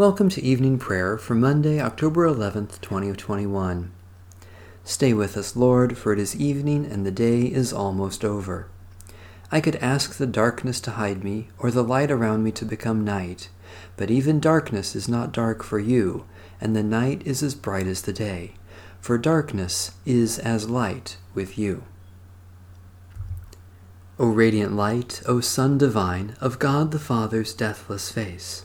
Welcome to evening prayer for Monday, October 11th, 2021. Stay with us, Lord, for it is evening and the day is almost over. I could ask the darkness to hide me, or the light around me to become night, but even darkness is not dark for you, and the night is as bright as the day, for darkness is as light with you. O radiant light, O Sun divine, of God the Father's deathless face,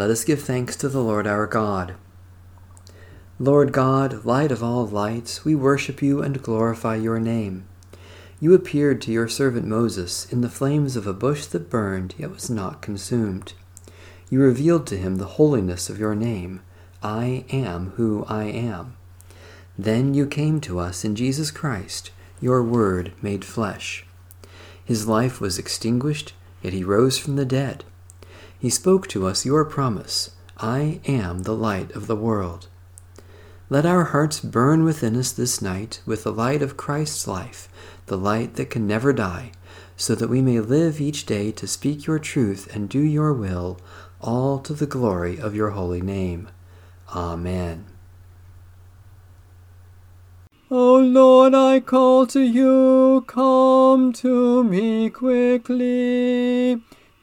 Let us give thanks to the Lord our God. Lord God, light of all lights, we worship you and glorify your name. You appeared to your servant Moses in the flames of a bush that burned yet was not consumed. You revealed to him the holiness of your name. I am who I am. Then you came to us in Jesus Christ, your Word made flesh. His life was extinguished, yet he rose from the dead. He spoke to us your promise I am the light of the world. Let our hearts burn within us this night with the light of Christ's life, the light that can never die, so that we may live each day to speak your truth and do your will, all to the glory of your holy name. Amen. O Lord, I call to you, come to me quickly.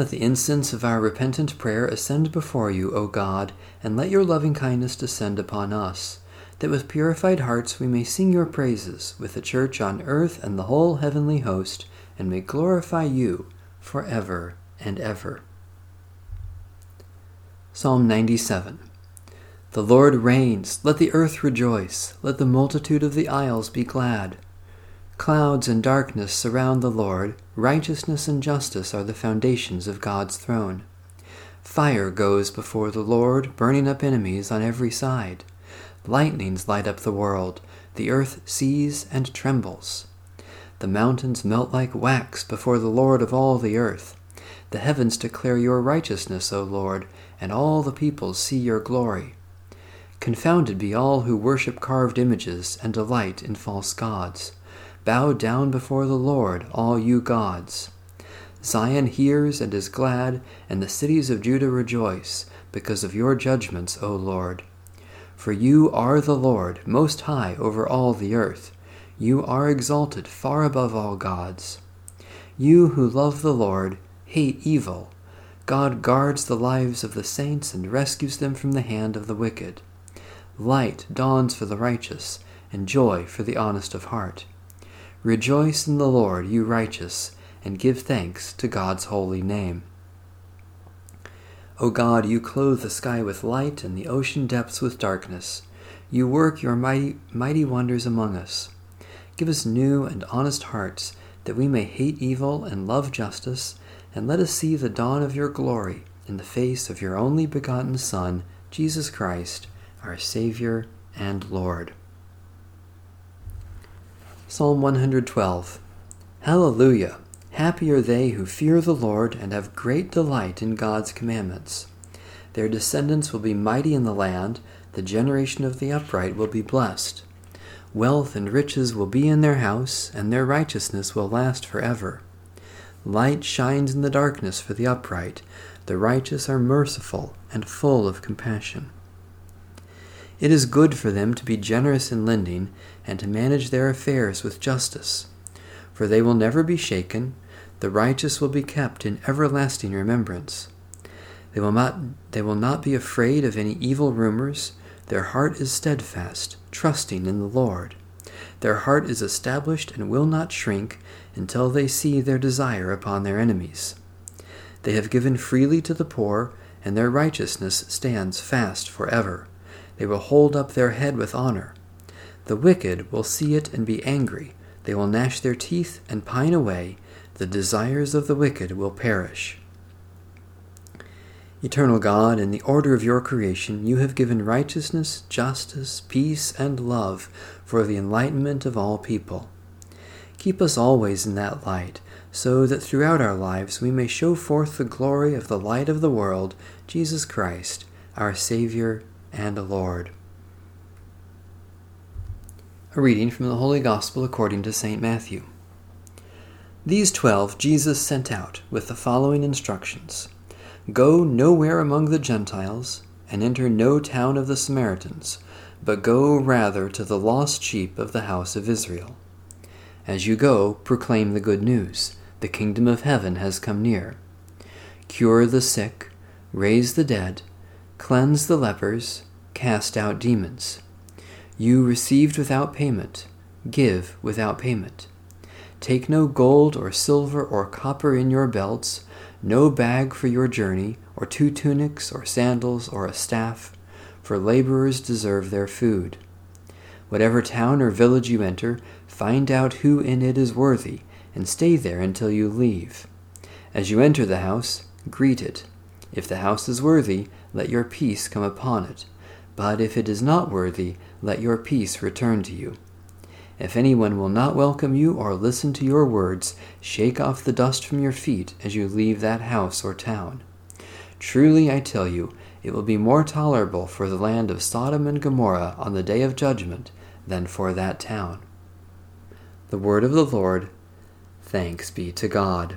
Let the incense of our repentant prayer ascend before you, O God, and let your loving kindness descend upon us, that with purified hearts we may sing your praises with the church on earth and the whole heavenly host, and may glorify you for ever and ever. Psalm 97 the Lord reigns. Let the earth rejoice. Let the multitude of the isles be glad. Clouds and darkness surround the Lord. Righteousness and justice are the foundations of God's throne. Fire goes before the Lord, burning up enemies on every side. Lightnings light up the world. The earth sees and trembles. The mountains melt like wax before the Lord of all the earth. The heavens declare your righteousness, O Lord, and all the peoples see your glory. Confounded be all who worship carved images and delight in false gods. Bow down before the Lord, all you gods. Zion hears and is glad, and the cities of Judah rejoice, because of your judgments, O Lord. For you are the Lord, most high over all the earth. You are exalted far above all gods. You who love the Lord hate evil. God guards the lives of the saints and rescues them from the hand of the wicked. Light dawns for the righteous, and joy for the honest of heart. Rejoice in the Lord, you righteous, and give thanks to God's holy name. O God, you clothe the sky with light and the ocean depths with darkness. You work your mighty, mighty wonders among us. Give us new and honest hearts, that we may hate evil and love justice, and let us see the dawn of your glory in the face of your only begotten Son, Jesus Christ, our Savior and Lord. Psalm 112 Hallelujah! Happy are they who fear the Lord and have great delight in God's commandments. Their descendants will be mighty in the land, the generation of the upright will be blessed. Wealth and riches will be in their house, and their righteousness will last forever. Light shines in the darkness for the upright. The righteous are merciful and full of compassion. It is good for them to be generous in lending and to manage their affairs with justice for they will never be shaken. The righteous will be kept in everlasting remembrance. They will not, they will not be afraid of any evil rumors. Their heart is steadfast, trusting in the Lord. Their heart is established and will not shrink until they see their desire upon their enemies. They have given freely to the poor, and their righteousness stands fast forever. They will hold up their head with honor. The wicked will see it and be angry they will gnash their teeth and pine away. The desires of the wicked will perish. Eternal God, in the order of your creation, you have given righteousness, justice, peace, and love for the enlightenment of all people. Keep us always in that light, so that throughout our lives we may show forth the glory of the light of the world, Jesus Christ, our Savior and Lord. A reading from the Holy Gospel according to St. Matthew. These twelve Jesus sent out with the following instructions Go nowhere among the Gentiles, and enter no town of the Samaritans, but go rather to the lost sheep of the house of Israel. As you go, proclaim the good news the kingdom of heaven has come near. Cure the sick, raise the dead, cleanse the lepers, cast out demons. You received without payment, give without payment. Take no gold or silver or copper in your belts, no bag for your journey, or two tunics, or sandals, or a staff, for laborers deserve their food. Whatever town or village you enter, find out who in it is worthy, and stay there until you leave. As you enter the house, greet it. If the house is worthy, let your peace come upon it. But if it is not worthy, let your peace return to you. If anyone will not welcome you or listen to your words, shake off the dust from your feet as you leave that house or town. Truly I tell you, it will be more tolerable for the land of Sodom and Gomorrah on the day of judgment than for that town. The word of the Lord. Thanks be to God.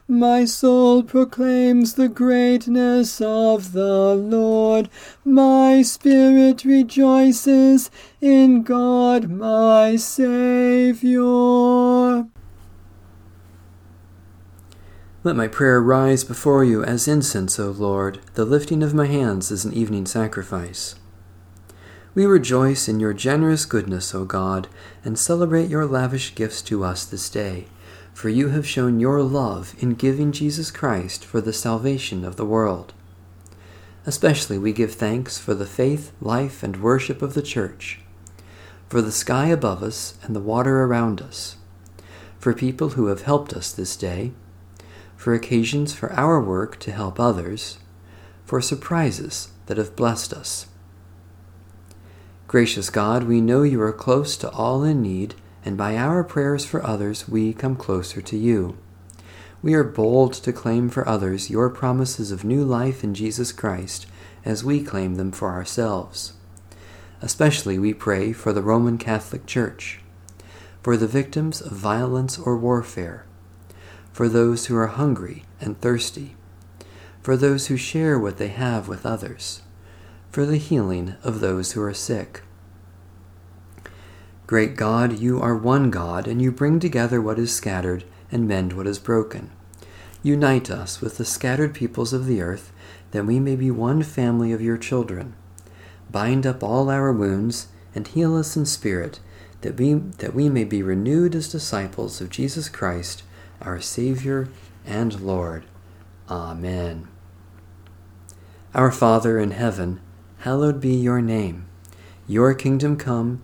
My soul proclaims the greatness of the Lord. My spirit rejoices in God my Saviour. Let my prayer rise before you as incense, O Lord. The lifting of my hands is an evening sacrifice. We rejoice in your generous goodness, O God, and celebrate your lavish gifts to us this day for you have shown your love in giving Jesus Christ for the salvation of the world. Especially we give thanks for the faith, life, and worship of the Church, for the sky above us and the water around us, for people who have helped us this day, for occasions for our work to help others, for surprises that have blessed us. Gracious God, we know you are close to all in need and by our prayers for others we come closer to you. We are bold to claim for others your promises of new life in Jesus Christ as we claim them for ourselves. Especially we pray for the Roman Catholic Church, for the victims of violence or warfare, for those who are hungry and thirsty, for those who share what they have with others, for the healing of those who are sick Great God, you are one God, and you bring together what is scattered and mend what is broken. Unite us with the scattered peoples of the earth, that we may be one family of your children. Bind up all our wounds, and heal us in spirit, that we, that we may be renewed as disciples of Jesus Christ, our Savior and Lord. Amen. Our Father in heaven, hallowed be your name. Your kingdom come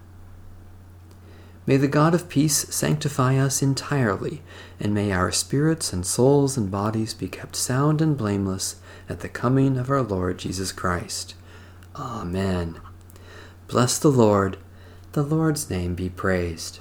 May the God of peace sanctify us entirely, and may our spirits and souls and bodies be kept sound and blameless at the coming of our Lord Jesus Christ. Amen. Bless the Lord. The Lord's name be praised.